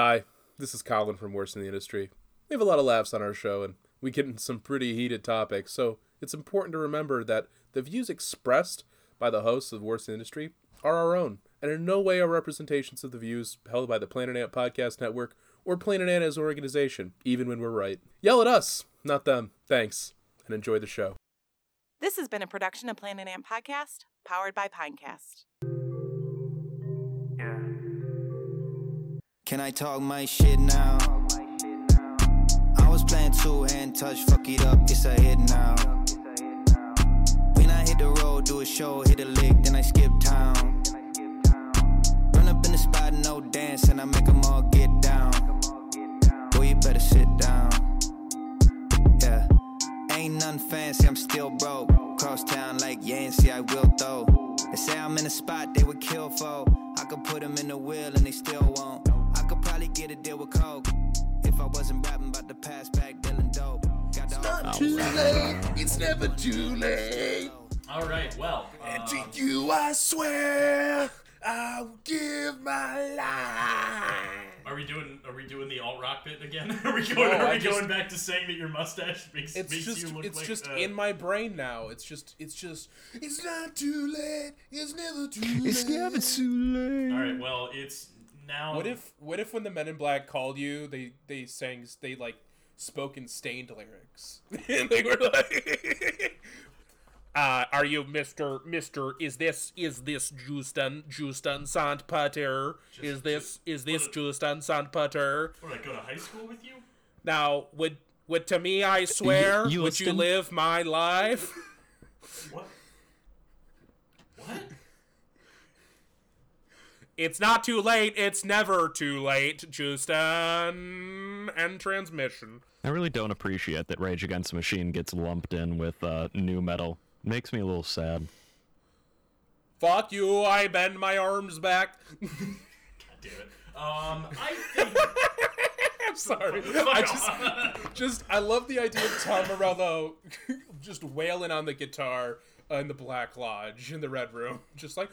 Hi, this is Colin from Worst in the Industry. We have a lot of laughs on our show, and we get into some pretty heated topics, so it's important to remember that the views expressed by the hosts of Worst in the Industry are our own, and in no way are representations of the views held by the Planet Ant Podcast Network or Planet Ant as an organization, even when we're right. Yell at us, not them. Thanks, and enjoy the show. This has been a production of Planet Ant Podcast, powered by Pinecast. Can I talk my shit now? I was playing two hand touch, fuck it up, it's a hit now. When I hit the road, do a show, hit a lick, then I skip town. Run up in the spot, no dance, and I make them all get down. Boy, you better sit down. Yeah, ain't nothing fancy, I'm still broke. Cross town like Yancey, I will though. They say I'm in a spot they would kill for. I could put them in the wheel and they still won't. I could probably get a deal with Coke if I wasn't rapping about the past back dealing dope. Got the Not too late. It's never too late. All right, well, And to you, I swear, I will give my life. are we doing are we doing the alt rock bit again? are we going No, are I we just- going back to saying that your mustache makes, It's makes just you look it's like just uh, in my brain now. It's just it's just It's not too late. It's never too late. It's never too late. All right, well, it's now What if what if when the Men in Black called you, they they sang they like spoke in stained lyrics, and they were like, uh, "Are you Mister Mister? Is this is this Justin Justin Sant Pater? Is this is this what- Justin Sant Pater? What, I go to high school with you? Now would would to me I swear you would you live my life? What? What? It's not too late. It's never too late. Justin and transmission. I really don't appreciate that Rage Against the Machine gets lumped in with uh, nu metal. Makes me a little sad. Fuck you! I bend my arms back. God damn it. Um, I think I'm sorry. I just, just, I love the idea of Tom Morello just wailing on the guitar in the Black Lodge in the Red Room, just like.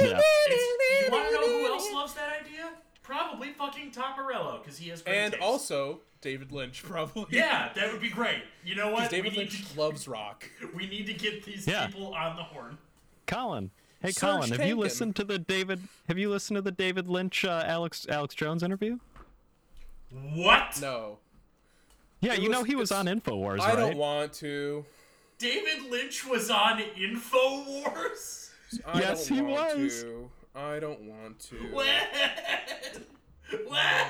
Yeah. it's, you want to know who else loves that idea? Probably fucking Tom Morello because he has great And taste. also David Lynch, probably. yeah, that would be great. You know what? David we, Lynch to, loves rock. we need to get these Yeah. people on the horn. Colin. Hey Serge Colin, have you listened to the David have you listened to the David Lynch uh, Alex Alex Jones interview? What? No, Yeah, It you know he was on it's- InfoWars, I right? don't want to. David Lynch was on Infowars. I Yes, don't he want was. To. I don't want to. What? What?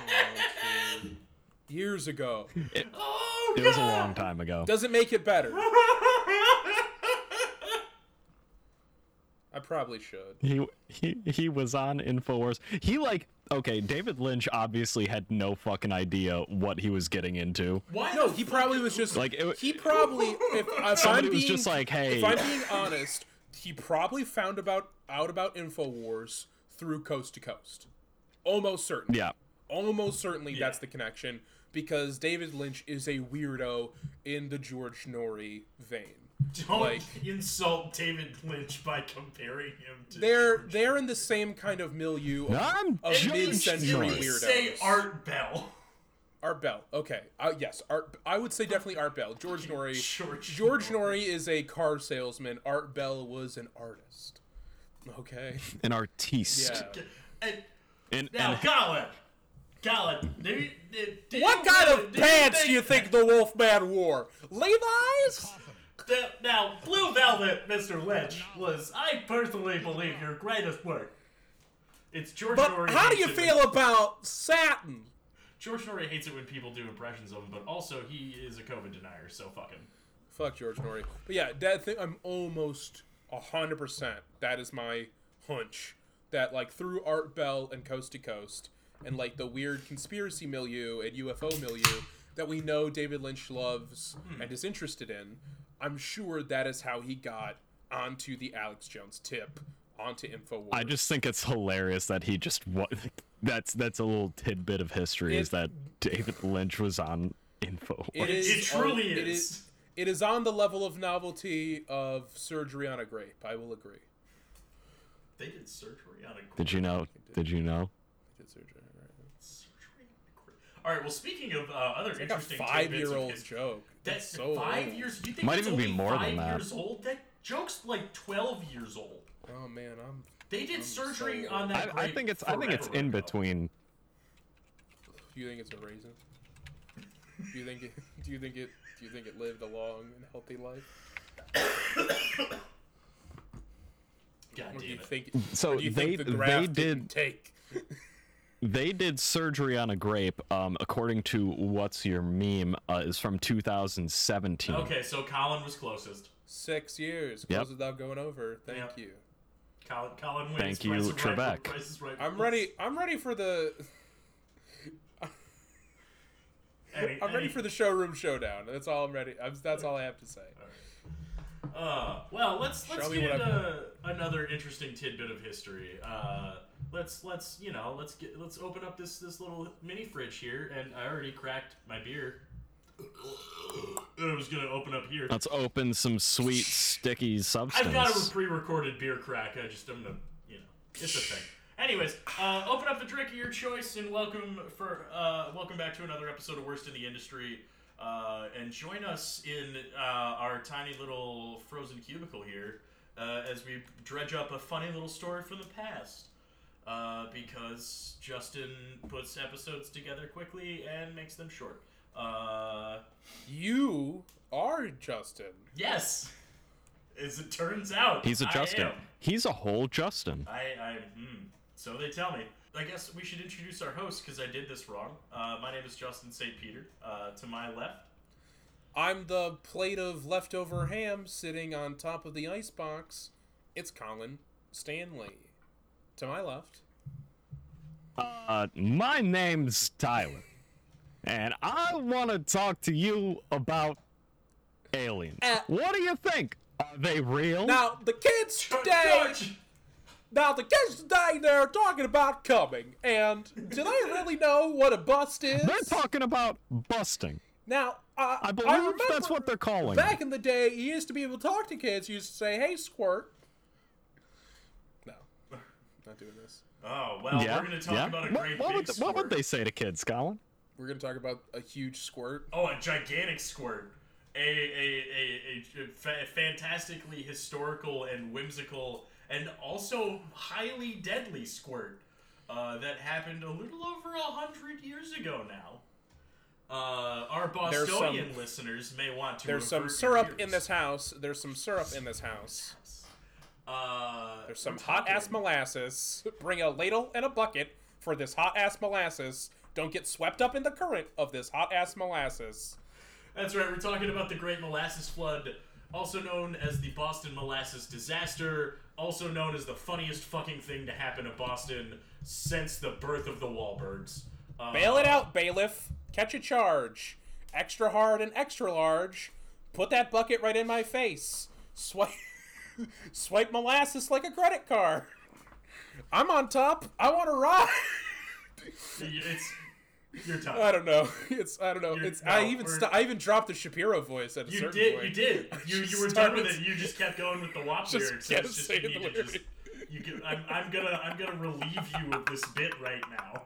Years ago. Oh It was a long time ago. Doesn't make it better. I probably should. He he he was on Infowars. He like okay, David Lynch obviously had no fucking idea what he was getting into. Why No, he probably was just Like, it he probably if, if Somebody I'm was being, just like, "Hey." if I'm being honest, he probably found about out about Infowars through Coast to Coast. Almost certain. Yeah. Almost certainly Yeah. that's the connection because David Lynch is a weirdo in the George Noory vein. Don't like- insult David Lynch by comparing him to. They're George they're in the same kind of milieu of, of mid-century Noory. weirdos. Say Art Bell. Art Bell. Okay. Uh, yes. Art. I would say definitely Art Bell. George Noory. George George Noory. Noory is a car salesman. Art Bell was an artist. Okay. An artiste. Yeah. And And, now, and Colin, Colin, do do, do What kind really- of do pants do you think the Wolfman wore? Levi's? Now- Now, Blue Velvet, Mr. Lynch, was, I personally believe, your greatest work. It's George But Noory. how do you feel When, about satin? George Noory hates it when people do impressions of him, but also he is a COVID denier, so fuck him. Fuck George Noory. But yeah, that thing. I'm almost hundred percent. That is my hunch. That like through Art Bell and Coast to Coast and like the weird conspiracy milieu and UFO milieu that we know David Lynch loves hmm. and is interested in. I'm sure that is how he got onto the Alex Jones tip, onto Infowars. I just think it's hilarious that he just wa- that's that's a little tidbit of history is that David Lynch was on Infowars. It It- is. it truly it is. It is on the level of novelty of surgery on a grape. I will agree. They did surgery on a. Grape. Did you know? Did you know? Did surgery. Surgery on a grape. All right. Well, speaking of uh, other Like a interesting tidbits of five-year-old history- joke. That's That's so five old. years. You think Might it's even be only more than five that. years old? That joke's like twelve years old. Oh man, I'm. They did I'm surgery so on old. I, that. I think it's I think it's in ago. between. Do you think it's a raisin? Do you think it? Do you think it? Do you think it lived a long and healthy life? God damn it. think? So do you they- think the they graft did- didn't take? They did surgery on a grape. Um, according to what's your meme uh, is from 2017. Okay, so Colin was closest. Six years. Yep. Close without going over. Thank Yep. you. Colin, Colin wins. Thank you, Price is Right, Trebek. Right I'm wins. ready. I'm ready for the. Any- I'm ready any- for the showroom showdown. That's all I'm ready. I'm, that's all I have to say. Uh, well, let's let's Show get what into another interesting tidbit of history. Uh, let's let's you know let's get let's open up this this little mini fridge here, and I already cracked my beer. I was gonna open up here. Let's open some sweet sticky substance. I've got a pre-recorded beer crack. I just I'm gonna you know it's a thing. Anyways, uh, open up the drink of your choice, and welcome for uh, welcome back to another episode of Worst in the Industry. Uh, and join us in uh, our tiny little frozen cubicle here uh, as we dredge up a funny little story from the past. Uh, because Justin puts episodes together quickly and makes them short. Uh, You are Justin. yes, as it turns out, He's a Justin. He's a whole Justin. I, I, hmm. So they tell me. I guess we should introduce our host because I did this wrong. Uh, my name is Justin St. Peter. Uh, to my left, I'm the plate of leftover ham sitting on top of the icebox. It's Colin Stanley. To my left. Uh, my name's Tyler, and I want to talk to you about aliens. Uh, what do you think? Are they real? Now the kids today. George. Now the kids today they're talking about coming, and do they really know what a bust is? They're talking about busting. Now uh, I believe remember that's what they're calling Back it. in the day, you used to be able to talk to kids. You used to say, "Hey, squirt." No, not doing this. Oh well, yeah, we're gonna talk yeah. about a great what big would, what would they say to kids, Colin? We're gonna talk about a huge squirt. Oh, a gigantic squirt. A a, a, a fa- fantastically historical and whimsical, and also highly deadly squirt uh, that happened a little over a hundred years ago now. Uh, our There's some- Bostonian listeners may want to. There's some syrup your in this house. There's some syrup in this house. Uh, There's some hot ass molasses. Bring a ladle and a bucket for this hot ass molasses. Don't get swept up in the current of this hot ass molasses. That's right. We're talking about the Great Molasses Flood, also known as the Boston Molasses Disaster, also known as the funniest fucking thing to happen to Boston since the birth of the Wahlbergs. Uh, Bail it out, bailiff. Catch a charge. Extra hard and extra large. Put that bucket right in my face. Swipe, swipe molasses like a credit card. I'm on top. I want to ride. It's your time. I don't know. It's I don't know. You're- It's I even st- I even dropped the Shapiro voice at a You certain did. point. You did. You, you were done with it. You just kept going with the WAP Just lyrics. so kept it's just saying you need the to just- You can, I'm, I'm gonna I'm gonna relieve you of this bit right now.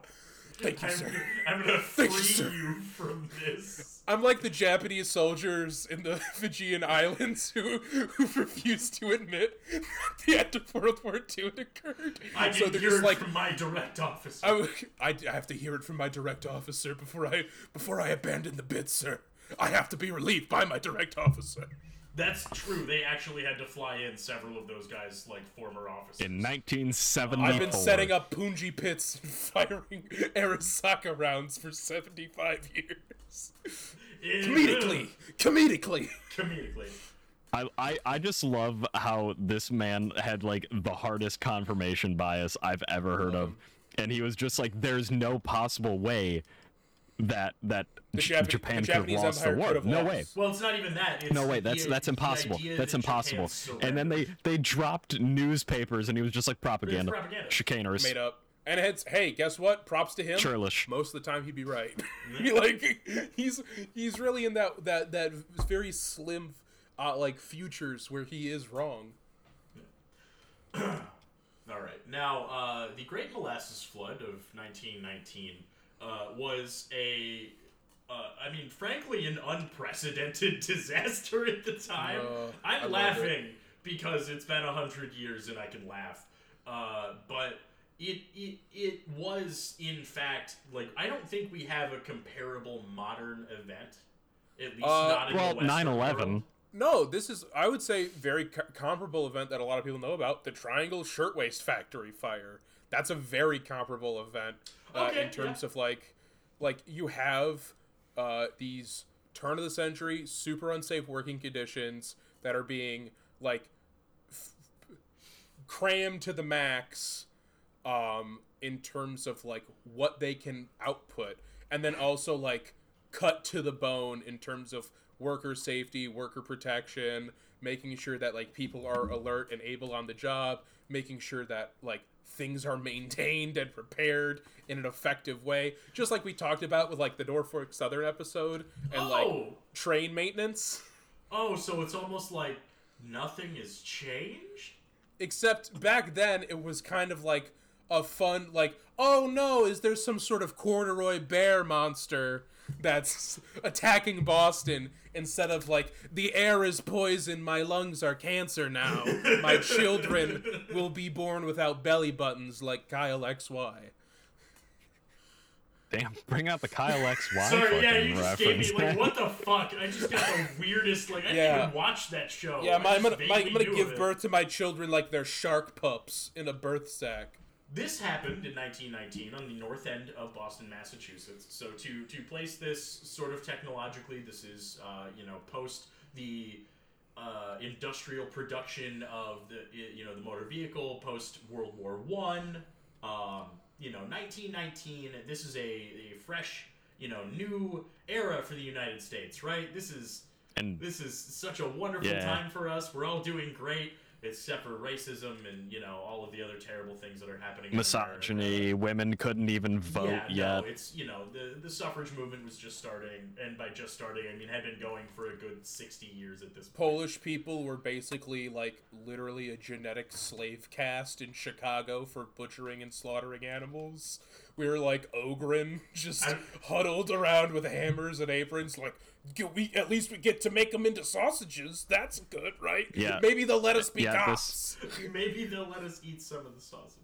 Thank you, I'm, sir. I'm gonna Thank free you, you from this. I'm like the Japanese soldiers in the Fijian Islands who who refused to admit that the end of World War II had occurred. I so they're just it like, from my direct officer. I have to hear it from my direct officer before I before I abandon the bid, sir. I have to be relieved by my direct officer. That's true. They actually had to fly in several of those guys, like former officers. In 1974. I've been setting up Punji pits and firing Arisaka rounds for 75 years. In- Mm. Comedically, comedically. Comedically. I, I, I just love how this man had like the hardest confirmation bias I've ever heard of, and he was just like, "There's no possible way that that J- Jap- Japan the could have Japanese lost the war. No lost. way, Well, it's not even that. It's no way. That's that's impossible. That's that impossible. And then they they dropped newspapers, and he was just like propaganda, propaganda. chicaners. Made up. And it's hey, guess what? Props to him. Churlish. Most of the time, he'd be right. like he's he's really in that that that very slim, uh, like futures where he is wrong. All right. Now, uh, the Great Molasses Flood of 1919 uh, was a, uh, I mean, frankly, an unprecedented disaster at the time. Uh, I'm I love laughing because it's been a hundred years and I can laugh. Uh, but it, it it was in fact like I don't think we have a comparable modern event. At least Uh, not in Well, the Western 9/11. world. No, this is I would say very co- comparable event that a lot of people know about the Triangle Shirtwaist Factory fire. That's a very comparable event uh, Okay, in terms yeah. of like like you have uh, these turn of the century super unsafe working conditions that are being like f- crammed to the max um in terms of like what they can output and then also like cut to the bone in terms of worker safety worker protection making sure that like people are alert and able on the job making sure that like things are maintained and prepared in an effective way just like we talked about with like the norfolk southern episode and like Oh. train maintenance Oh, so it's almost like nothing has changed? except back then it was kind of like a fun like oh no is there some sort of corduroy bear monster that's attacking boston instead of like the air is poison my lungs are cancer now my children will be born without belly buttons like kyle xy Damn, bring out the Kyle XY Sorry, yeah, fucking you just reference. gave me like what the fuck? I just got the weirdest like I didn't even watch that show. yeah I my, I'm, gonna, my, I'm gonna give of it. birth to my children like they're shark pups in a birth sack This happened in 1919 on the north end of Boston, Massachusetts. So to to place this sort of technologically, this is uh, you know post the uh, industrial production of the you know the motor vehicle post World War One. Um, you know, 1919. This is a, a fresh you know new era for the United States, right? This is And this is such a wonderful Yeah. time for us. We're all doing great, except for racism and you know all of the other terrible things that are happening. misogyny, women couldn't even vote Yeah, yet. no, it's you know the the suffrage movement was just starting, and by just starting, I mean had been going for a good sixty years at this point. Polish people were basically like literally a genetic slave caste in Chicago for butchering and slaughtering animals. We were like Ogren, just I- huddled around with hammers and aprons, like "Get- we at least we get to make them into sausages. That's good, right? Yeah. Maybe they'll let us be Yeah, cops. Maybe they'll let us eat some of the sausages.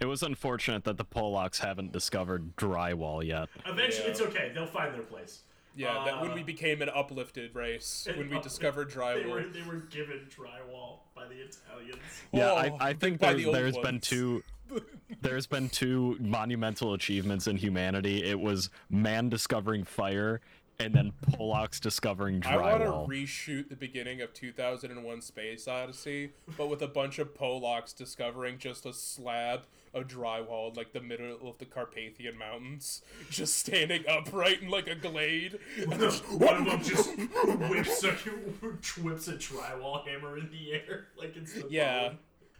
It was unfortunate that the Polacks haven't discovered drywall yet. Eventually, Yeah. it's okay. They'll find their place. Yeah, that when Uh, we became an uplifted race, when we up- discovered They were drywall. they were given drywall by the Italians. Yeah, Oh, I, I think by there's, the old there's been two there's been two monumental achievements in humanity. It was man discovering fire and then Polacks discovering drywall. I want to drywall. reshoot the beginning of 2001 Space Odyssey, but with a bunch of Polacks discovering just a slab of drywall in like the middle of the Carpathian Mountains, just standing upright in like a glade. And they're just- One of them just whips a whips a drywall hammer in the air like it's the Yeah. bone.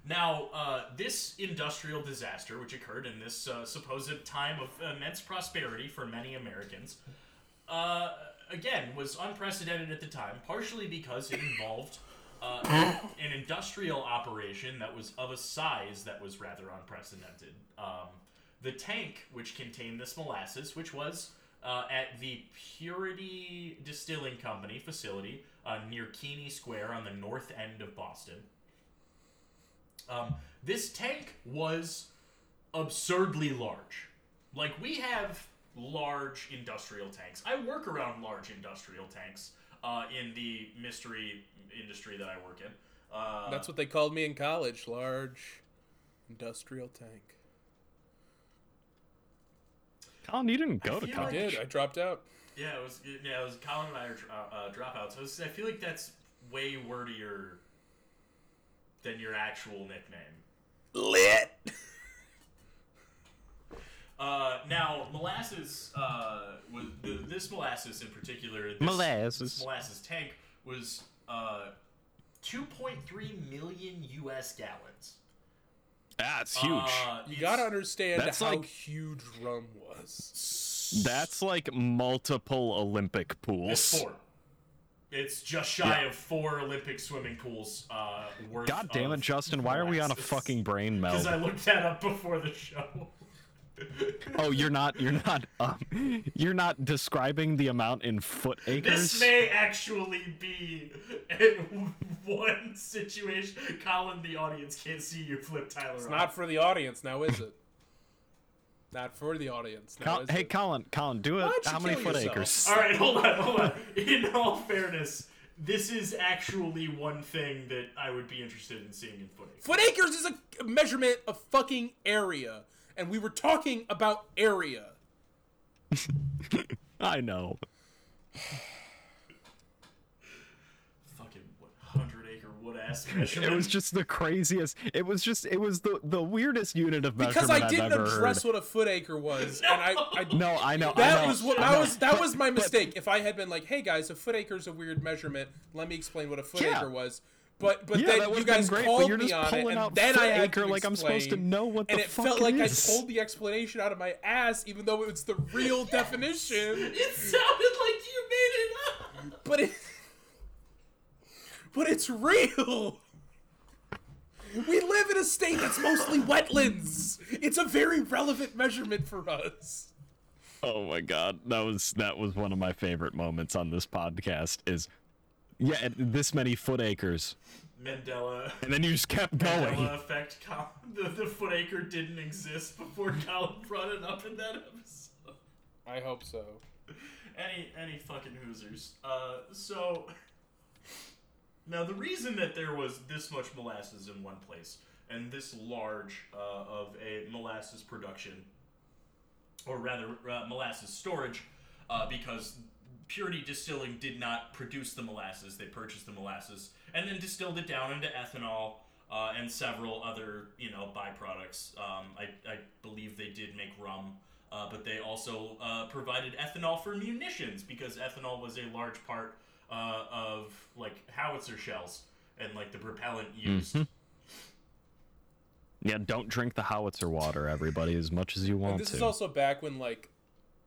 Now, uh, this industrial disaster, which occurred in this uh, supposed time of immense prosperity for many Americans, uh, again was unprecedented at the time, partially because it involved uh, an industrial operation that was of a size that was rather unprecedented. Um, the tank, which contained this molasses, which was uh, at the Purity Distilling Company facility uh, near Keany Square on the north end of Boston. Um, this tank was absurdly large. Like we have large industrial tanks. I work around large industrial tanks uh, in the mystery industry that I work in. Uh, That's what they called me in college. Large industrial tank. Colin, you didn't go to feel I college. did. I dropped out. yeah, it was. Yeah, it was. Colin and I are uh, uh, dropouts. I, was, I feel like that's way wordier than your actual nickname. Lit. Uh, now, molasses uh, was the, this molasses in particular. This, Molasses. This molasses tank was uh, 2.3 million U.S. gallons. That's huge. Uh, You gotta understand That's how like- huge rum was. That's like multiple Olympic It's pools. four. It's just shy of four Olympic swimming pools uh, worth. God damn it, of Justin! Why are we on a fucking brain melt? Because I looked that up before the show. Oh, you're not. You're not. Um, you're not describing the amount in foot acres. This may actually be in one situation. Colin, the audience can't see you flip Tyler It's off. not for the audience now, is it? Not for the audience. Now, Col- is hey, it? Colin. Colin, do it. Why don't you How many foot yourself? acres? All right, hold on, hold on. In all fairness, this is actually one thing that I would be interested in seeing in footage. Foot acres is a measurement of fucking area, and we were talking about area. I know. Fucking what, hundred acre wood ass It was just the craziest. It was just. It was the the weirdest unit of measurement Because measurement I didn't I've ever address heard. what a foot acre was, and I, I No, I know. I that know, was what I that was that was my but- mistake. If I had been like, "Hey guys, a foot acre is a weird measurement. Let me explain what a foot Yeah. acre was." But but Yeah, then that you would've been guys great, called you're me just on it, pulling and out then I had acre to like I'm supposed to know what the fuck. and it fuck felt it like is. I pulled the explanation out of my ass, even though it was the real definition. it sounded like you made it up. But it, but it's real. We live in a state that's mostly wetlands. It's a very relevant measurement for us. Oh my god, that was that was one of my favorite moments on this podcast. Is yeah, this many foot acres, Mandela. and then you just kept going. Mandela effect. The, the foot acre didn't exist before Colin brought it up in that episode. I hope so. any any fucking hoosers. Uh, so now the reason that there was this much molasses in one place and this large uh, of a molasses production, or rather uh, molasses storage, uh, because Purity Distilling did not produce the molasses; they purchased the molasses and then distilled it down into ethanol. Uh, and several other, you know, byproducts. Um, I, I believe they did make rum, uh, but they also uh, provided ethanol for munitions because ethanol was a large part uh, of like howitzer shells and like the propellant used. Yeah, don't drink the howitzer water, everybody, as much as you And want this to. is also back when like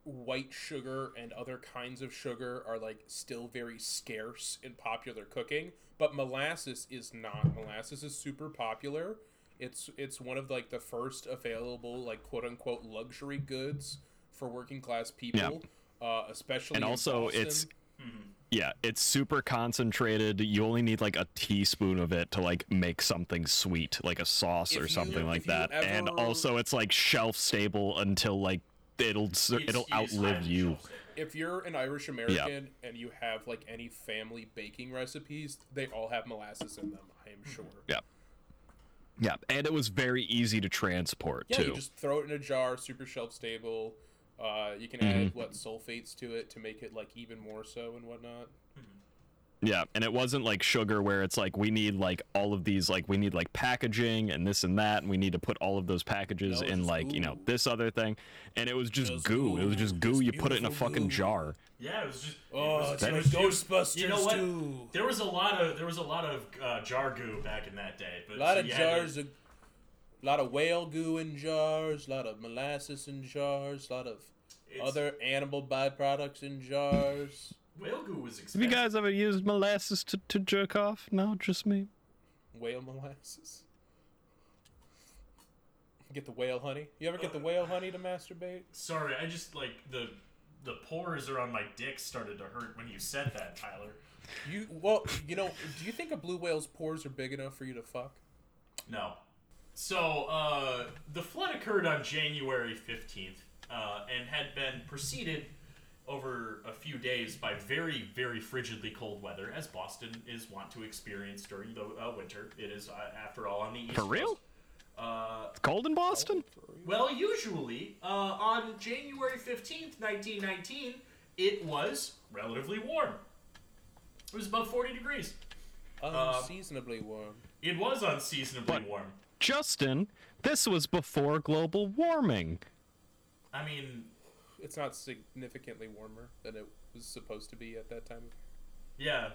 white sugar and other kinds of sugar are like still very scarce in popular cooking, but molasses is not. Molasses is super popular. It's it's one of like the first available like quote unquote luxury goods for working class people, uh, especially and also, Boston. it's yeah, it's super concentrated. You only need like a teaspoon of it to like make something sweet, like a sauce If or you- something like that. And also, it's like shelf stable until like it'll It's- it'll outlive you. if you're an Irish American and you have like any family baking recipes, they all have molasses in them. I am sure. Yeah. Yeah, and it was very easy to transport Yeah, too. you just throw it in a jar, super shelf stable. Uh, you can Mm-hmm. add what sulfates to it to make it like even more so and whatnot. Yeah, and it wasn't like sugar where it's like we need like all of these like we need like packaging and this and that and we need to put all of those packages No, in just like, you know, this other thing. And it was just, Just goo. It was just goo. just You put it in a fucking goo. jar. Yeah, it was just. Oh, it was, it's it like was- Ghostbusters You know what? too. There was a lot of there was a lot of uh, jar goo back in that day. But A lot so of you had to- jars, a lot of whale goo in jars, a lot of molasses in jars, a lot of It's- other animal byproducts in jars. whale goo was expensive. Have you guys ever used molasses to, to jerk off? No, just me. Whale molasses. Get the whale honey. You ever get the whale honey to masturbate? Sorry, I just like the the pores around my dick started to hurt when you said that, Tyler. You well, you know, do you think a blue whale's pores are big enough for you to fuck? No. So, uh, the flood occurred on January 15th uh, and had been preceded over a few days by very, very frigidly cold weather, as Boston is wont to experience during the uh, winter. It is, uh, after all, on the east For real? Coast. Uh, It's cold in Boston? well, usually, uh, on January 15th, 1919, it was relatively warm. It was above 40 degrees. Unseasonably warm. It was unseasonably But- warm. Justin, this was before global warming. I mean, It's not significantly warmer than it was supposed to be at that time. yeah.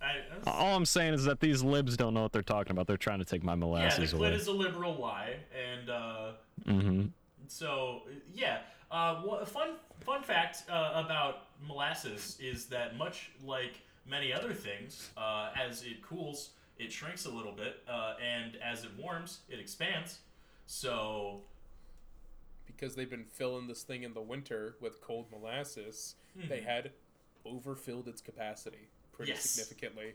I, I was- All I'm saying is that these libs don't know what they're talking about. They're trying to take my yeah, the molasses clit away. is a liberal lie, and uh, mm-hmm. so yeah. Uh, wha- fun fun fact uh, about molasses is that much like many other things, uh, as it cools, it shrinks a little bit, uh, and as it warms, it expands. So because they've been filling this thing in the winter with cold molasses, they had overfilled its capacity pretty Yes. significantly.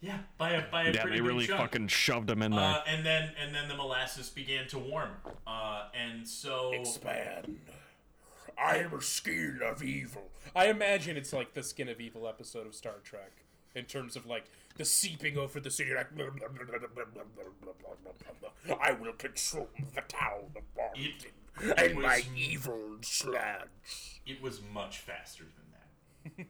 yeah, by a by a Yeah, pretty they really chunk. fucking shoved them in there. Uh, and then and then the molasses began to warm, uh, and so Expand. I am a skin of evil. I imagine it's like the Skin of Evil episode of Star Trek in terms of like the seeping over the city. Like, I will control the town of it, Boston it my was evil sludge. it was much faster than that.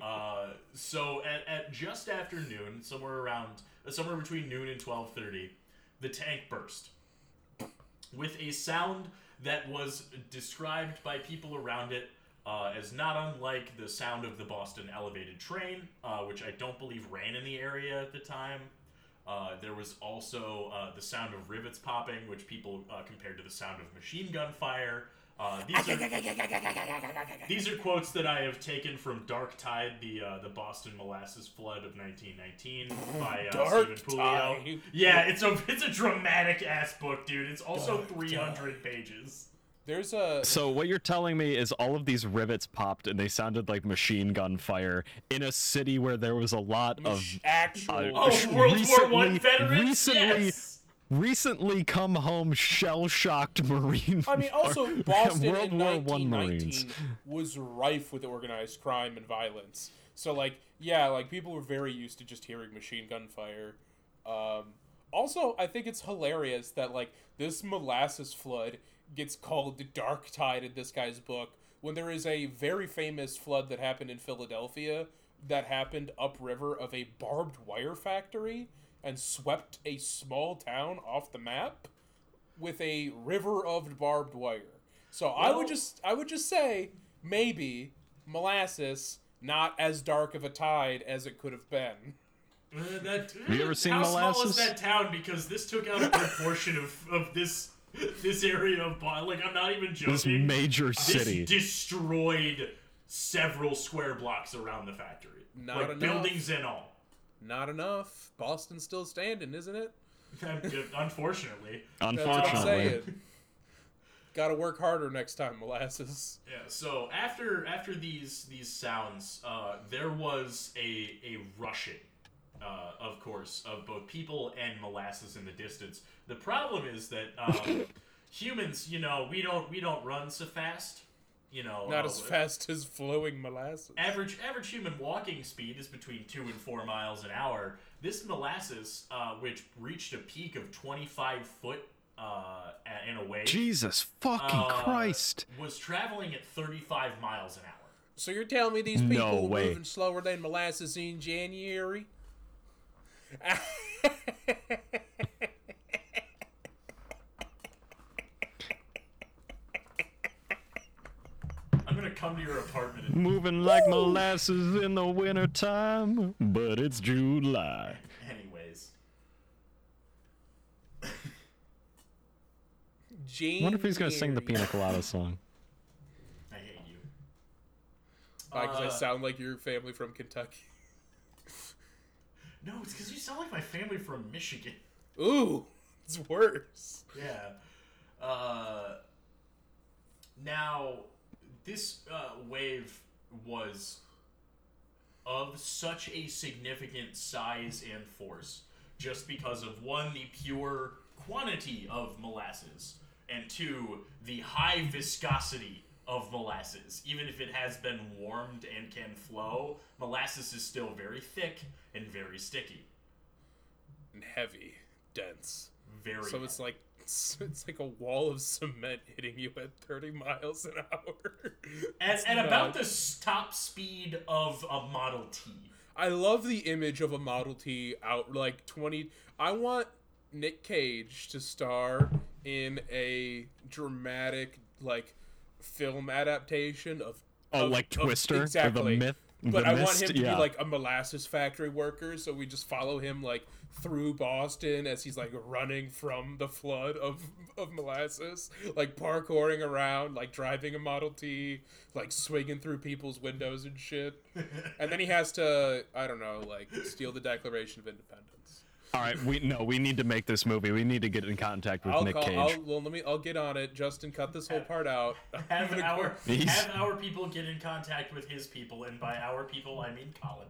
uh, so at, at just after noon, somewhere around uh, somewhere between noon and twelve thirty, the tank burst with a sound that was described by people around it uh, as not unlike the sound of the Boston elevated train, uh, which I don't believe ran in the area at the time. Uh, there was also uh, the sound of rivets popping, which people uh, compared to the sound of machine gun fire. Uh, these, are, these are quotes that I have taken from Dark Tide, the uh, the Boston molasses flood of 1919 by uh, Dark Stephen. Tide. Yeah, it's a it's a dramatic ass book, dude. It's also Dark 300 pages. There's a So what you're telling me is all of these rivets popped and they sounded like machine gun fire in a city where there was a lot of actual. uh, Oh, World War One recently- veterans. recently yes. recently come home shell shocked marine. I mean, also Boston World in War One 1919 Marines. was rife with organized crime and violence. So, like, yeah, like people were very used to just hearing machine gun fire. Um, also, I think it's hilarious that like this molasses flood gets called the dark tide in this guy's book when there is a very famous flood that happened in Philadelphia that happened upriver of a barbed wire factory and swept a small town off the map with a river of barbed wire. So I would just I would just say maybe molasses not as dark of a tide as it could have been. Uh, that, you ever seen how small is molasses? that town? Because this took out a good portion of, of this this area of Boston. Like I'm not even joking. this major This city. destroyed several square blocks around the factory, Not like enough. buildings and all. Not enough. Boston's still standing, isn't it? Unfortunately, That's what I'm Unfortunately. Got to work harder next time, molasses. yeah. So after after these these sounds, uh, there was a a rushing, uh, of course, of both people and molasses in the distance. The problem is that um, humans, you know, we don't we don't run so fast. You know, Not uh, as fast as flowing molasses. Average average human walking speed is between two and four miles an hour. This molasses, uh, which reached a peak of twenty five foot uh, in a wave, Jesus fucking uh, Christ. was traveling at thirty five miles an hour. So you're telling me these No people were way. moving slower than molasses in January? I'm gonna come to your apartment. And, Moving like molasses in the wintertime, but it's July. anyways, January. I wonder if he's gonna sing the Pina Colada song. I hate you. Because I Uh, sound like your family from Kentucky. No, it's because you sound like my family from Michigan. Ooh, it's worse. Yeah. Uh, now, this uh, wave was of such a significant size and force just because of one, the pure quantity of molasses, and two, the high viscosity of molasses. Even if it has been warmed and can flow, molasses is still very thick and very sticky. And heavy, dense. Very So it's like it's, it's like a wall of cement hitting you at 30 miles an hour. at, It's at about the top speed of a Model T. I love the image of a Model T out like 20. I want Nick Cage to star in a dramatic like film adaptation of Oh, of- like Twister or exactly. the myth. But I want him to yeah. be like a molasses factory worker, so we just follow him like through Boston as he's like running from the flood of of molasses, like parkouring around, like driving a Model T, like swinging through people's windows and shit. and then he has to, I don't know, like steal the Declaration of Independence. All right, we no, we need to make this movie. We need to get in contact with I'll Nick call. Cage. I'll, well, let me. I'll get on it. Justin, cut this whole part out. Have our go- have our people get in contact with his people, and by our people I mean Colin.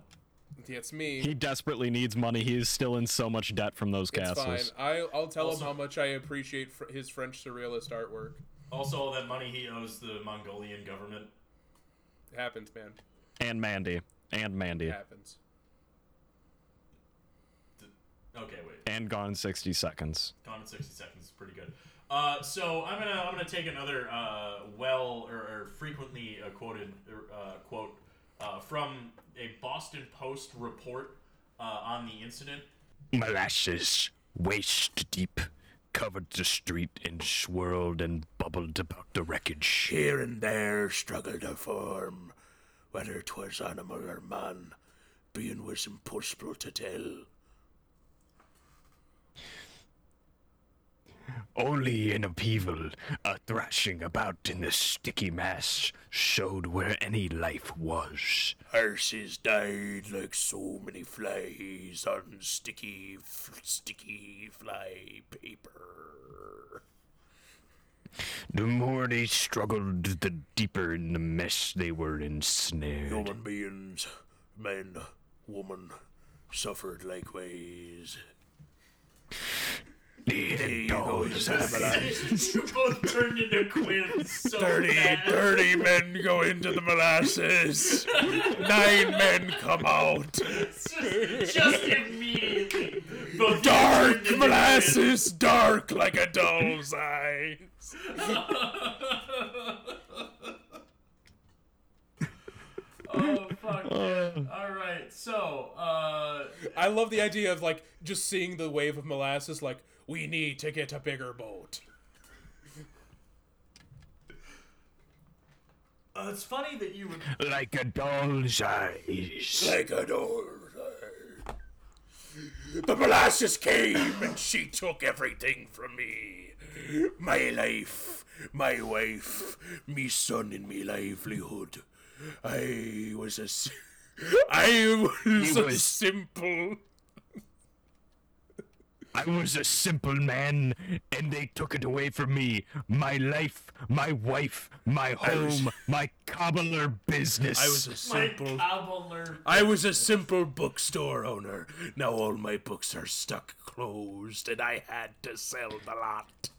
Yeah, it's me. He desperately needs money. He is still in so much debt from those it's fine. castles. I, I'll tell Also- him how much I appreciate fr- his French surrealist artwork. Also, all that money he owes the Mongolian government. It happens, man. And Mandy. And Mandy. It happens. Okay, wait. And Gone in 60 Seconds. Gone in 60 seconds is pretty good. Uh, so I'm gonna I'm gonna take another uh, well or, or frequently uh, quoted uh, quote uh, from a Boston Post report uh, on the incident. Molasses, waist deep, covered the street and swirled and bubbled about the wreckage. Here and there struggled a form, whether 'twas animal or man, being was impossible to tell. Only in upheaval, a thrashing about in the sticky mass showed where any life was. Horses died like so many flies on sticky, f- sticky fly paper. The more they struggled, the deeper in the mess they were ensnared. Human beings, men, woman, suffered likewise. They go into molasses. you both turned into Quint so Thirty, bad. thirty men go into the molasses. Nine men come out. Just, just immediately. Both of you turned Dark molasses, dark like a doll's eyes. Oh fuck. man. All right. So, uh, I love the idea of like just seeing the wave of molasses. Like we need to get a bigger boat. uh, it's funny that you would like a doll's eyes. Like a doll's eye. The molasses came and she took everything from me. My life, my wife, me son, and me livelihood. I was a, s- I was He a simple. I was a simple man, and they took it away from me. My life, my wife, my was- home, my cobbler business. I was a my simple. cobbler. I was a simple bookstore owner. Now all my books are stuck closed, and I had to sell the lot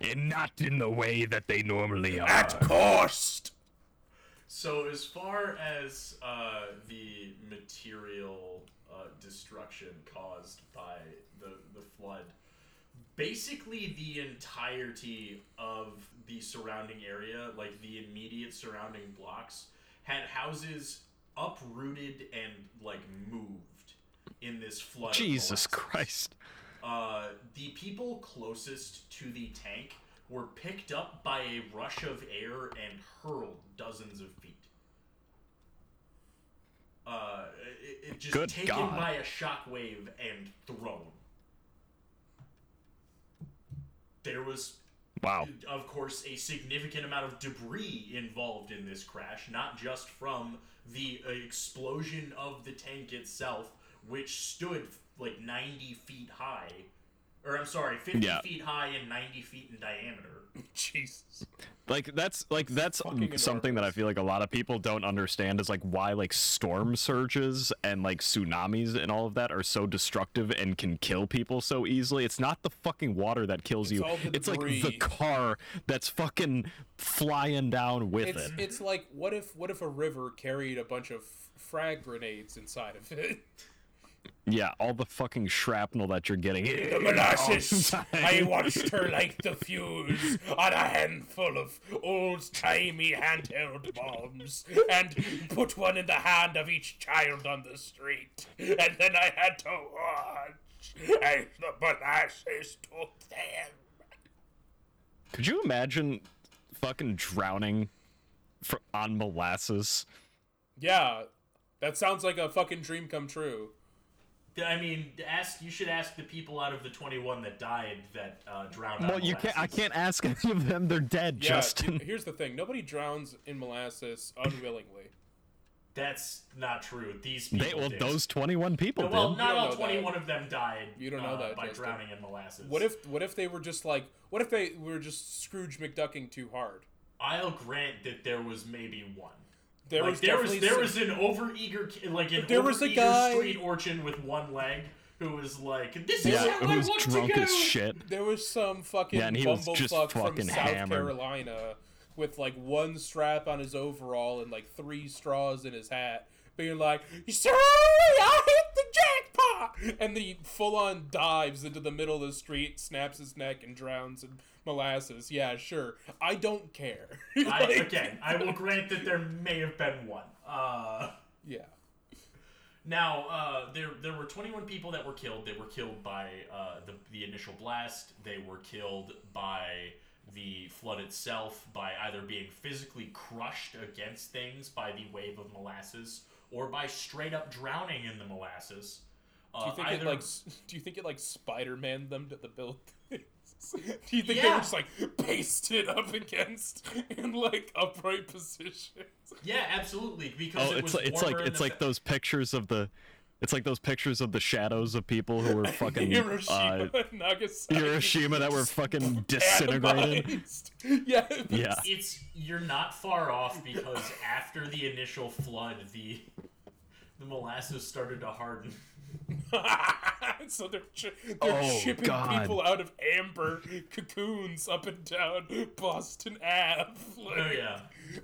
and not in the way that they normally are. at cost. So, as far as uh, the material uh, destruction caused by the, the flood, basically the entirety of the surrounding area, like the immediate surrounding blocks, had houses uprooted and like moved in this flood. Jesus. Christ. Uh, the people closest to the tank were picked up by a rush of air and hurled dozens of feet. Uh, it, it just Good taken God. by a shockwave and thrown. There was, Wow. of course, a significant amount of debris involved in this crash, not just from the explosion of the tank itself, which stood like 90 feet high. Or, I'm sorry, 50 Yeah. feet high and 90 feet in diameter. Jesus. Like that's like that's Fucking something that I feel like a lot of people don't understand is like why like storm surges and like tsunamis and all of that are so destructive and can kill people so easily. It's not the fucking water that kills It's you. It's like the car that's fucking flying down with It's it. it's like what if what if a river carried a bunch of frag grenades inside of it? Yeah, all the fucking shrapnel that you're getting. The molasses. I watched her light the fuse on a handful of old-timey handheld bombs, and put one in the hand of each child on the street. And then I had to watch as the molasses took them. Could you imagine fucking drowning fr- on molasses? Yeah, that sounds like a fucking dream come true. I mean, ask you should ask the people out of the 21 that died that uh, drowned. Well, on you can't. I can't ask any of them. They're dead, Yeah, Justin. dude, here's the thing: nobody drowns in molasses unwillingly. That's not true. These people. They well, did. those twenty-one people well, did. not all know that. 21 of them died. You don't know uh, that, by Justin. drowning in molasses. What if what if they were just like what if they were just Scrooge McDucking too hard? I'll grant that there was maybe one. There like was there was definitely there some- was an overeager ki- like an There was a overeager guy- street urchin with one leg who was like, "This is yeah, how I who's want drunk to go." as shit. There was some fucking Yeah, and he was just bumblefuck from fucking South hammered. Carolina with like one strap on his overall and like three straws in his hat, being like, "Sorry, I hit the jackpot!" And then he full on dives into the middle of the street, snaps his neck, and drowns in molasses. Yeah, sure. I don't care. I, again, I will grant that there may have been one. Uh, yeah. Now, uh, there there were 21 people that were killed. They were killed by uh, the the initial blast. They were killed by the flood itself, by either being physically crushed against things by the wave of molasses, or by straight up drowning in the molasses. Uh, Do you think either, it like? Do you think it like Spider Man them to the buildings? do you think they were just like pasted up against in like upright positions? Yeah, absolutely. Because Oh, it it's was like it's like it's like fa- those pictures of the, it's like those pictures of the shadows of people who were fucking Hiroshima, uh, Nagasaki, Hiroshima that were fucking disintegrated. atomized. Yeah, Yeah. It's you're not far off because after the initial flood, the the molasses started to harden. so they're ch- they're Oh, shipping God. people out of amber cocoons up and down Boston Ave. Like, Oh yeah.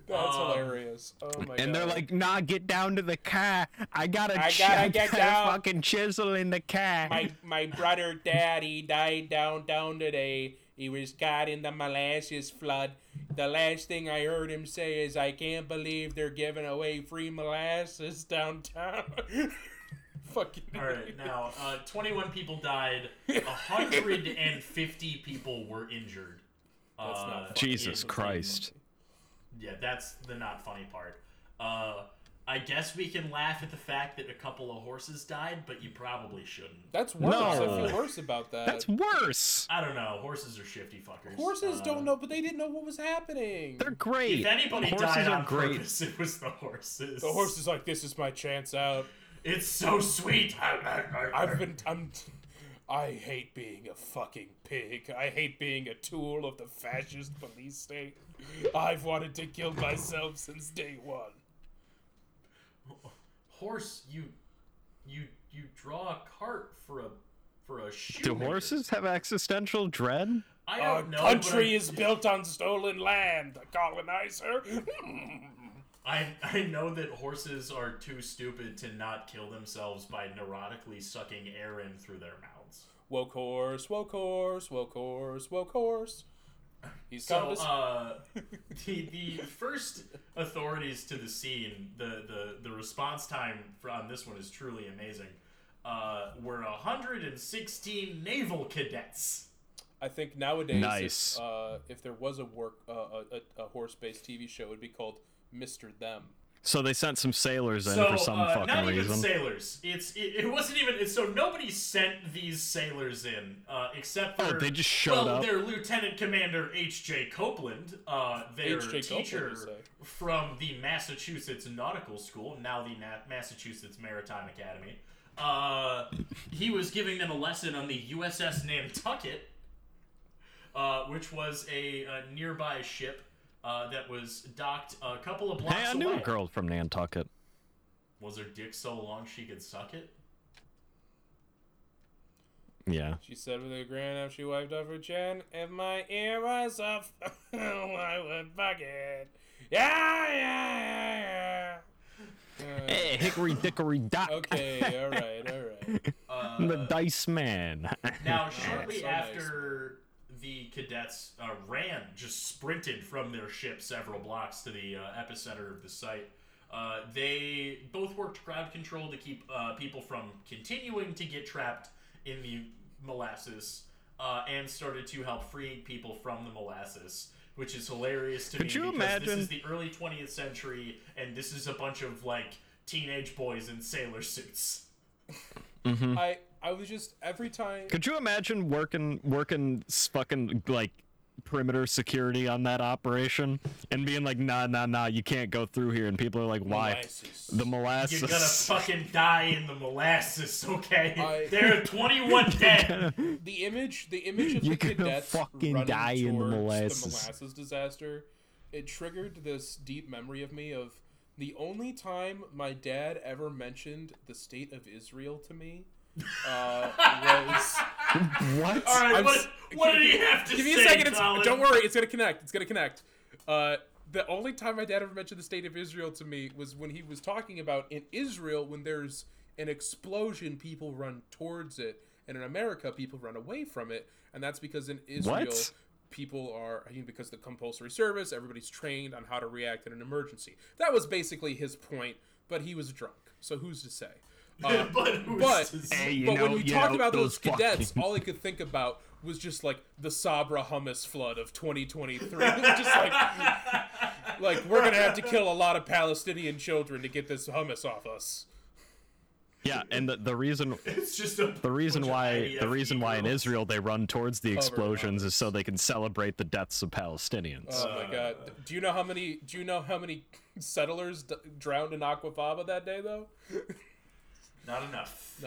that's Um, hilarious. Oh my god! And they're like, "Nah, get down to the car. I got a I ch- gotta get down." fucking chisel in the car." my my brother daddy died downtown today. He was caught in the molasses flood. The last thing I heard him say is, "I can't believe they're giving away free molasses downtown." Fucking. All right, now uh, 21 people died. 150 people were injured. That's Uh, not funny. Jesus in- Christ. Yeah, that's the not funny part. Uh, I guess we can laugh at the fact that a couple of horses died, but you probably shouldn't. That's worse. I feel worse about that. That's worse. I don't know. Horses are shifty fuckers. Horses Uh, don't know, but they didn't know what was happening. They're great. If anybody Horses died are on great. purpose, it was the horses. The horse is like, "This is my chance out." It's so sweet. I've been. I'm. I hate being a fucking pig. I hate being a tool of the fascist police state. I've wanted to kill myself since day one. horse. You, you, you draw a cart for a for a shoe. Do horses have existential dread? I Our don't know. country is built on stolen land. The colonizer. Hmm. I, I know that horses are too stupid to not kill themselves by neurotically sucking air in through their mouths. woke horse, woke horse, woke horse, woke horse. He's So, uh, the the first authorities to the scene, the the, the response time for, on this one is truly amazing. Uh, were 116 naval cadets. I think nowadays, Nice. if, uh, if there was a work uh, a, a, a horse-based TV show, it'd be called Mister Them. So they sent some sailors in So for some uh, fucking not even reason. sailors. It's it, it wasn't even so nobody sent these sailors in uh, except Oh, for they just showed well, up? their Lieutenant Commander H. J. Copeland, uh, their H.J. Teacher you from the Massachusetts Nautical School, now the Na- Massachusetts Maritime Academy. Uh, he was giving them a lesson on the USS Nantucket, uh, which was a, a nearby ship uh, that was docked a couple of blocks Hey, I away. knew a girl from Nantucket. Was her dick so long she could suck it? Yeah. She said with a grin after she wiped off her chin, "If my ear was off, I would fuck it." Yeah, yeah, yeah, yeah. Hey, hickory dickory dock. Uh, okay, all right, all right. Uh, the dice man. now, shortly so nice. after the cadets uh, ran, just sprinted from their ship several blocks to the uh, epicenter of the site, uh, they both worked crowd control to keep uh, people from continuing to get trapped in the molasses uh, and started to help free people from the molasses, which is hilarious to Could me you because this is the early 20th century, and this is a bunch of like teenage boys in sailor suits. I I was just every time. Could you imagine working working fucking like perimeter security on that operation and being like, nah, nah, nah, you can't go through here, and people are like, why? Molasses. The molasses. You're gonna fucking die in the molasses, okay? I- There are 21 dead. the image the image of You're the gonna cadets fucking running die in the molasses. the molasses disaster it triggered this deep memory of me of the only time my dad ever mentioned the state of israel to me uh, was what? All right, what, s- what did he have to give say? Give me a second it's, Colin? don't worry it's gonna connect it's gonna connect uh, the only time my dad ever mentioned the state of israel to me was when he was talking about in israel when there's an explosion people run towards it and in america people run away from it and that's because in israel What? people are I mean, because the compulsory service everybody's trained on how to react in an emergency that was basically his point but he was drunk so who's to say uh, but but? Hey, you but know- when we you talked know, about those, those cadets, fucking- all I could think about was just like the Sabra hummus flood of 2023. just like, like we're gonna have to kill a lot of Palestinian children to get this hummus off us. Yeah, and the, the reason It's just a the reason why the reason why in. Israel they run towards the explosions is so they can celebrate the deaths of Palestinians. Oh my god! Do you know how many? Do you know how many settlers d- drowned in Aquafaba that day though? Not enough.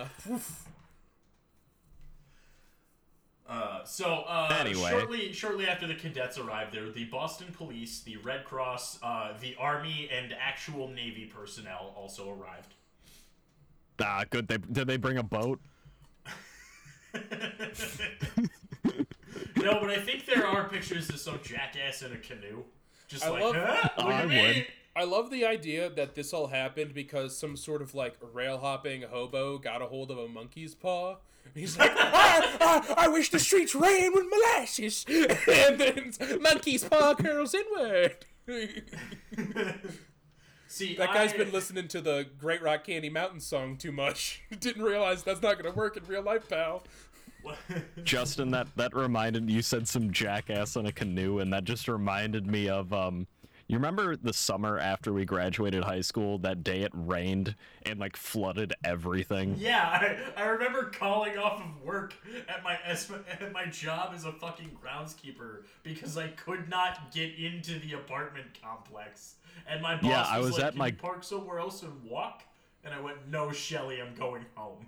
Uh, so uh, Anyway. shortly shortly after the cadets arrived there, the Boston Police, the Red Cross, uh, the Army, and actual Navy personnel also arrived. ah, good. They did they bring a boat? No, but I think there are pictures of some jackass in a canoe. Just I like, love- huh? Look I at me. Would. I love the idea that this all happened because some sort of like rail hopping hobo got a hold of a monkey's paw. He's like, I, I, I wish the streets ran with molasses, and then monkey's paw curls inward. See, That guy's I- been listening to the Great Rock Candy Mountain song too much. Didn't realize that's not gonna work in real life, pal. Justin, that that reminded you said some jackass on a canoe, and that just reminded me of um. You remember the summer after we graduated high school? That day it rained and like flooded everything. Yeah, I, I remember calling off of work at my at my job as a fucking groundskeeper because I could not get into the apartment complex, and my boss Yeah, I was, was like, at "Can my- you park somewhere else and walk?" And I went, "No, Shelly, I'm going home."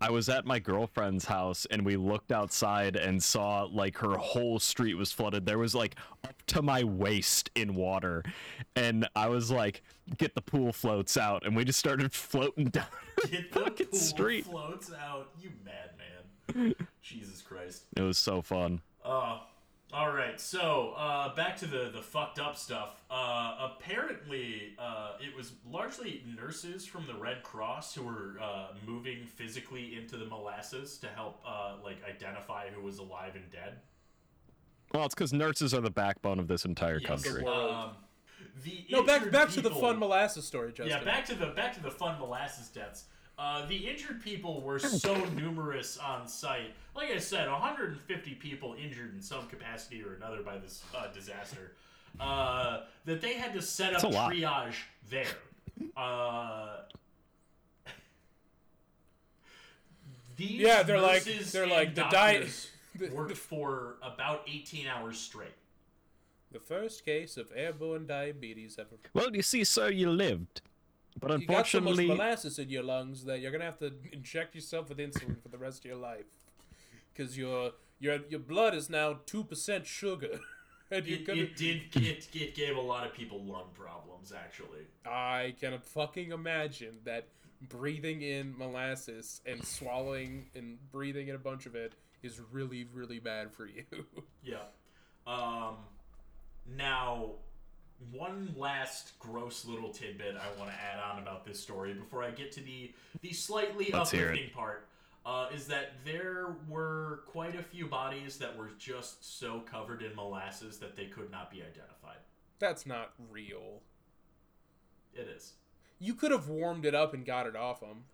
I was at my girlfriend's house and we looked outside and saw like her whole street was flooded. There was like up to my waist in water. And I was like, get the pool floats out. And we just started floating down Get the fucking pool street. floats out, you madman! Jesus Christ. It was so fun. Uh, all right. So uh, back to the the fucked up stuff. Uh, apparently, uh, it was largely nurses from the Red Cross who were uh, moving physically into the molasses to help uh, like identify who was alive and dead. Well, it's because nurses are the backbone of this entire Yes. country. Um, the No, back injured back to the fun molasses story, Justin. Yeah, back to the back to the fun molasses deaths. Uh, the injured people were so numerous on site. Like I said, 150 people injured in some capacity or another by this uh, disaster. Uh, that they had to set up That's a lot. triage there. Uh, these Yeah, they're like- nurses they're and like, the diet- doctors worked for about 18 hours straight. The first case of airborne diabetes ever. Well, you see, sir, you lived. But You got so much unfortunately, molasses in your lungs that you're gonna have to inject yourself with insulin for the rest of your life, because your your your blood is now two percent sugar, and you're It, gonna. it did. It, it gave a lot of people lung problems, actually. I can fucking imagine that breathing in molasses and swallowing and breathing in a bunch of it is really really bad for you. Yeah. Um, now, one last gross little tidbit I want to add on about this story before I get to the the slightly Let's uplifting part. Uh, is that there were quite a few bodies that were just so covered in molasses that they could not be identified. That's not real. It is. You could have warmed it up and got it off them.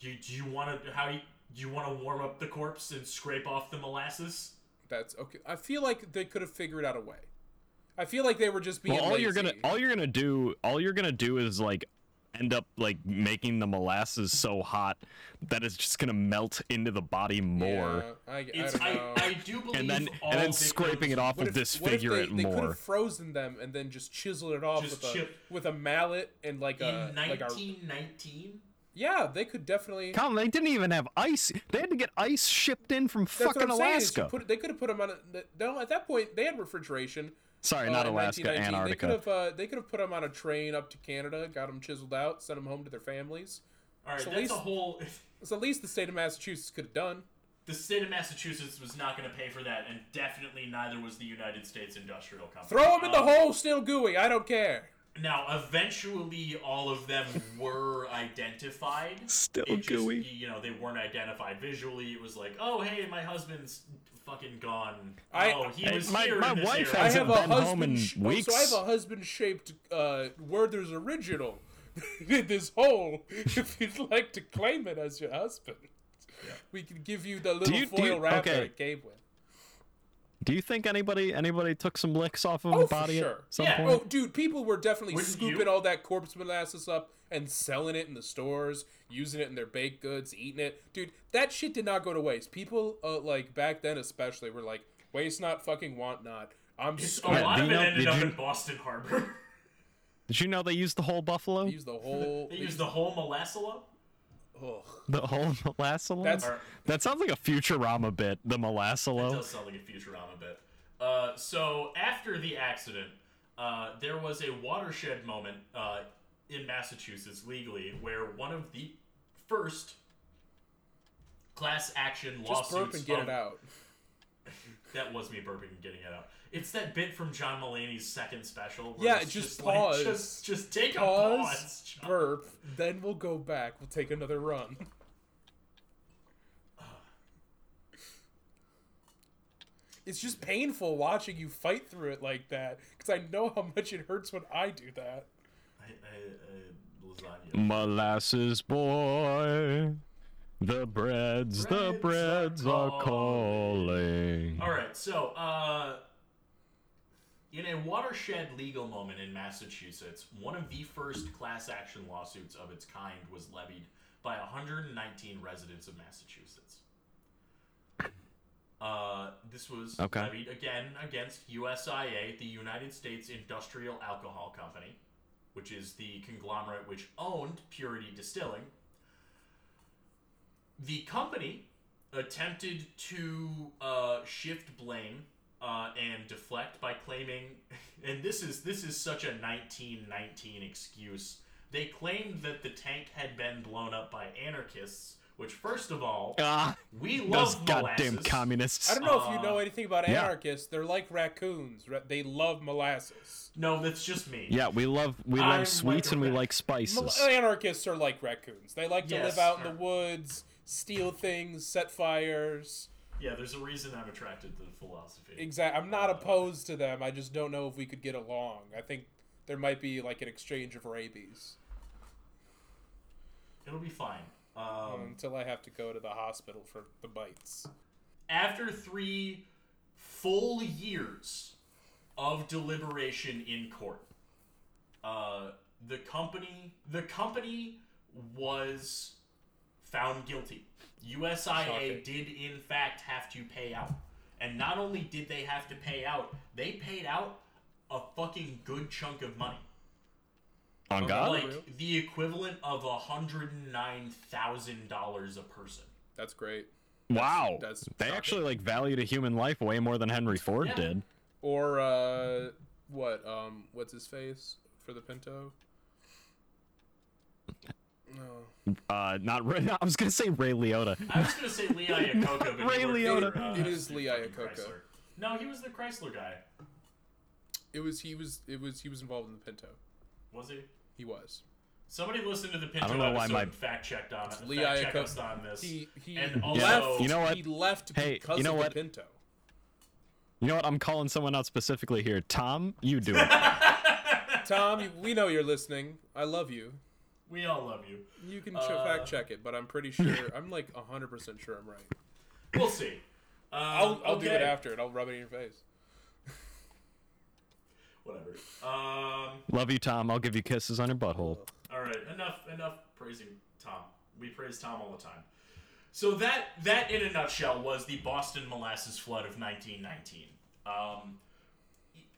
Do you, do you want to how you, do you want to warm up the corpse and scrape off the molasses? That's okay. I feel like they could have figured out a way. I feel like they were just being Well, all you're gonna all you're gonna do all you're gonna do is like end up like making the molasses so hot that it's just gonna melt into the body more, Yeah, I, I don't I, know. I do believe and then all and then victims- scraping it off What and if- disfigure they, it they could more. have frozen them and then just chiseled it off Just with a with a mallet and like a in like a 1919. yeah. They could definitely. Colin, they didn't even have ice. They had to get ice shipped in from That's what fucking I'm saying, is you Alaska. put- they could have put them on. A, no, at that point they had refrigeration. Sorry, uh, not in Alaska, 1919. Antarctica. They could have uh, they could have put them on a train up to Canada, got them chiseled out, sent them home to their families. All right, So at that's least- a whole. It's the least the state of Massachusetts could have done. The state of Massachusetts was not going to pay for that, and definitely neither was the United States Industrial Company. Throw them in the Um, hole, still gooey. I don't care. Now, eventually, all of them were identified. Still It just, gooey. You know, they weren't identified visually. It was like, oh, hey, my husband's fucking gone. I- oh, he Hey, was my- here my wife area. I hasn't have a been home husband. in sh- oh, So I weeks. have a husband-shaped uh, Werther's original in this hole. If you'd like to claim it as your husband, we can give you the little you- foil you- wrapper okay. it came with. Do you think anybody anybody took some licks off of Oh, the for body sure. at some Yeah. point? Oh, dude, people were definitely Wouldn't scooping you? all that corpse molasses up and selling it in the stores, using it in their baked goods, eating it. Dude, that shit did not go to waste. People, uh, like back then especially, were like, "Waste not, fucking want not." I'm It's- just a lot of it know- ended up you- in Boston Harbor. Did you know they used the whole buffalo? use the whole. they used the whole molassalo. Ugh. The whole molassalo? That's- that sounds like a Futurama bit. The It molassalo. does sound like a Futurama bit. Uh, so after the accident, uh, there was a watershed moment uh, in Massachusetts legally where one of the first class action lawsuits. Just lawsuits. burp and get of- it out. That was me burping and getting it out. It's that bit from John Mulaney's second special. Where Yeah, it's just like, pause. just, just take a Pause, pause. John. burp, then we'll go back. We'll take another run. It's just painful watching you fight through it like that because I know how much it hurts when I do that. I, I, I, lasagna. Molasses boy. The breads, the Breads breads are are calling. All right, so uh, in a watershed legal moment in Massachusetts, one of the first class action lawsuits of its kind was levied by 119 residents of Massachusetts. Uh, this was Okay. levied again against USIA, the United States Industrial Alcohol Company, which is the conglomerate which owned Purity Distilling. The company attempted to uh, shift blame uh, and deflect by claiming, and this is this is such a 1919 excuse. They claimed that the tank had been blown up by anarchists, which first of all, Ah, we those love goddamn molasses. communists. I don't know if you Uh, know anything about yeah. anarchists. They're like raccoons. They love molasses. No, that's just me. Yeah, we love we I'm love like sweets a and we like Mal- spices. anarchists are like raccoons. They like to Yes. live out in the woods, steal things, set fires. Yeah, there's a reason I'm attracted to the philosophy. Exactly. I'm not opposed to them. I just don't know if we could get along. I think there might be like an exchange of rabies It'll be fine. Um, until I have to go to the hospital for the bites. after three full years of deliberation in court, uh, the company the company was found guilty. USIA Shocking. did in fact have to pay out, and not only did they have to pay out, they paid out a fucking good chunk of money. On Okay. God? Like the equivalent of hundred and nine thousand dollars a person. That's great. Wow. that's they shocking. actually like valued a human life way more than Henry Ford Yeah. did. Or uh, what? Um, what's his face for the Pinto? No. Uh, not Ray. I was gonna say Ray Liotta. I was gonna say Lee Iacocca, but Ray Liotta. for, uh, It is Lee fucking Iacocca. No, he was the Chrysler guy. It was he was it was he was involved in the Pinto. Was he? He was. Somebody listened to the Pinto I don't know why episode my- and fact checked on it. Lee fact check Iacocca. us on this. He he and he also, left. You know what? He left Hey, because you know of what? the Pinto. You know what? I'm calling someone out specifically here. Tom, you do it. Tom, we know you're listening. I love you. We all love you. You can Uh, fact check it, but I'm pretty sure I'm like hundred percent sure I'm right. We'll see. Um, I'll I'll do it after it. I'll rub it in your face. Whatever. Um. Love you, Tom. I'll give you kisses on your butthole. All right, enough enough praising Tom. We praise Tom all the time. So that that in a nutshell was the Boston molasses flood of 1919. Um,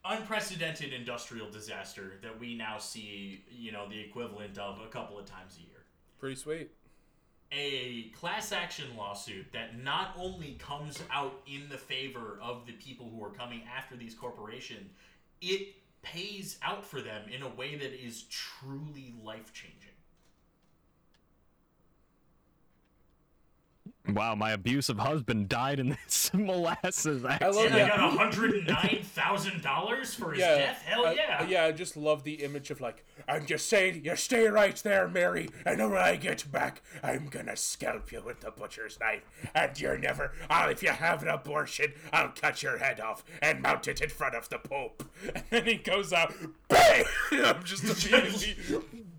unprecedented industrial disaster that we now see, you know, the equivalent of a couple of times a year. Pretty sweet. A class action lawsuit that not only comes out in the favor of the people who are coming after these corporations, it pays out for them in a way that is truly life changing. Wow, my abusive husband died in this molasses I accident. love And I Yeah. got hundred and nine thousand dollars for his Yeah, death. Hell I- yeah! yeah, I just love the image of like, I'm just saying, you stay right there, Mary, and when I get back, I'm gonna scalp you with the butcher's knife, and you're never. Oh, if you have an abortion, I'll cut your head off and mount it in front of the Pope. And then he goes out, bang! I'm just immediately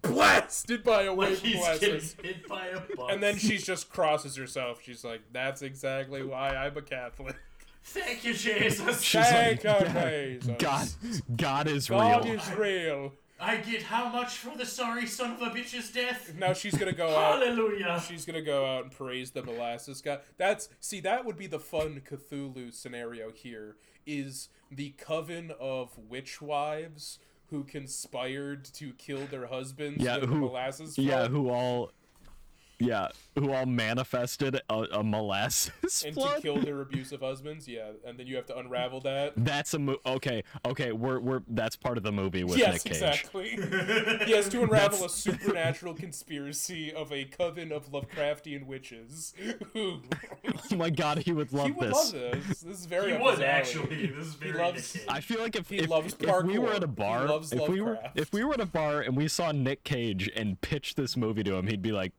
blasted by a Like wave of he's getting hit by a bus. And then she just crosses herself. She's like, "That's exactly why I'm a Catholic." thank you, Jesus. She's like, Thank God, Jesus. God, God is God real. is real. I get how much for the sorry son of a bitch's death? Now she's gonna go out. Hallelujah. She's gonna go out and praise the molasses guy. That's see, that would be the fun Cthulhu scenario. Here is the coven of witch wives who conspired to kill their husbands. Yeah, with who- molasses. Yeah, who all, yeah, who all manifested a, a molasses and flood. to kill their abusive husbands. Yeah, and then you have to unravel that. That's a mo- okay. Okay, we're we're that's part of the movie with yes, Nick Cage. exactly. he has to unravel a supernatural conspiracy of a coven of Lovecraftian witches Oh my God, he would love he would this. love this. This is very He up would actually. This is very He loves- I feel like if He if, loves if we were at a He bar, loves if we were if we were at a bar and we saw Nick Cage and pitched this movie to him, he'd be like,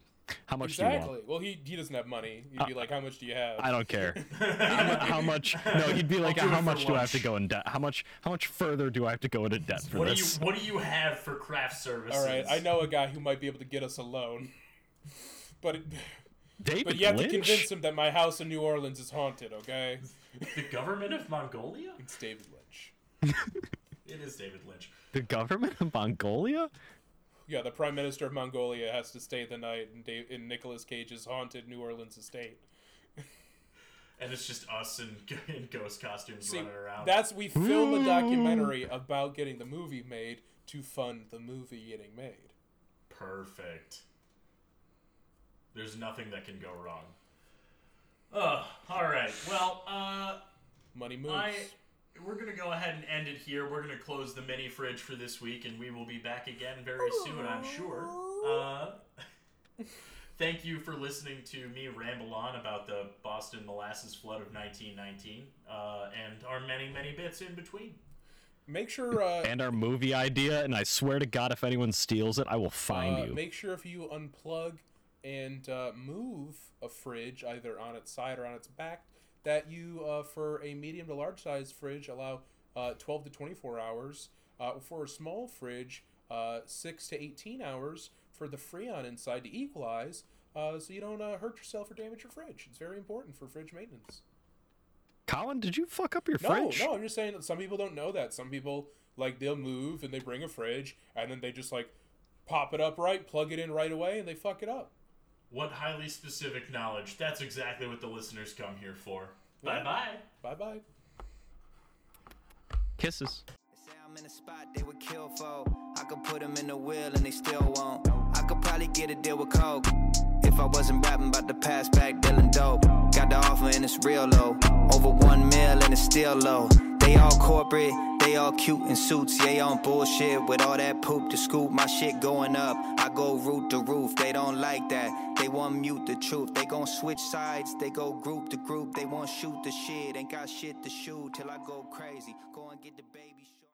"How much do you Exactly. Well, he he doesn't have money. He'd be uh, like, "How much do you have?" I don't care. how, much? No, he'd be like, do "How for much do I have to go in debt? How much? How much further do I have to go into debt for what do you? What do you have for craft services? All right, I know a guy who might be able to get us a loan, but it, David but you have Lynch? to convince him that my house in New Orleans is haunted. Okay, The government of Mongolia? it's David Lynch. It is David Lynch. The government of Mongolia? Yeah, the Prime Minister of Mongolia has to stay the night in, Dave, in Nicolas Cage's haunted New Orleans estate. And it's just us in, in ghost costumes See, running around. that's we film a documentary about getting the movie made to fund the movie getting made. Perfect. There's nothing that can go wrong. Oh, all right. Well, uh, Money moves. I we're gonna go ahead and end it here. We're gonna close the mini fridge for this week, and we will be back again very soon, I'm sure. Uh, thank you for listening to me ramble on about the Boston molasses flood of 1919 uh, and our many, many bits in between. Make sure uh, And our movie idea, and I swear to God, if anyone steals it, I will find Uh, you. Make sure if you unplug and uh, move a fridge either on its side or on its back, that you, uh, for a medium to large size fridge, allow uh, 12 to 24 hours. Uh, for a small fridge, uh, 6 to 18 hours for the Freon inside to equalize uh, so you don't uh, hurt yourself or damage your fridge. It's very important for fridge maintenance. Colin, did you fuck up your No, fridge? no, I'm just saying that some people don't know that. Some people like they'll move and they bring a fridge and then they just like pop it up right, plug it in right away, and they fuck it up. What highly specific knowledge. That's exactly what the listeners come here for. Bye bye. Bye bye. Kisses. Say I'm in a spot they would kill for. I could put them in the wheel and they still won't. I could probably get a deal with Coke. If I wasn't rapping about the past back dealing dope. Got the offer and it's real low. Over one mil and it's still low. They all corporate, they all cute in suits. Yeah, on bullshit with all that poop to scoop. My shit going up. I go root to roof. They don't like that. They want mute the truth. They gon' switch sides. They go group to group. They want shoot the shit. Ain't got shit to shoot till I go crazy. Go and get the baby.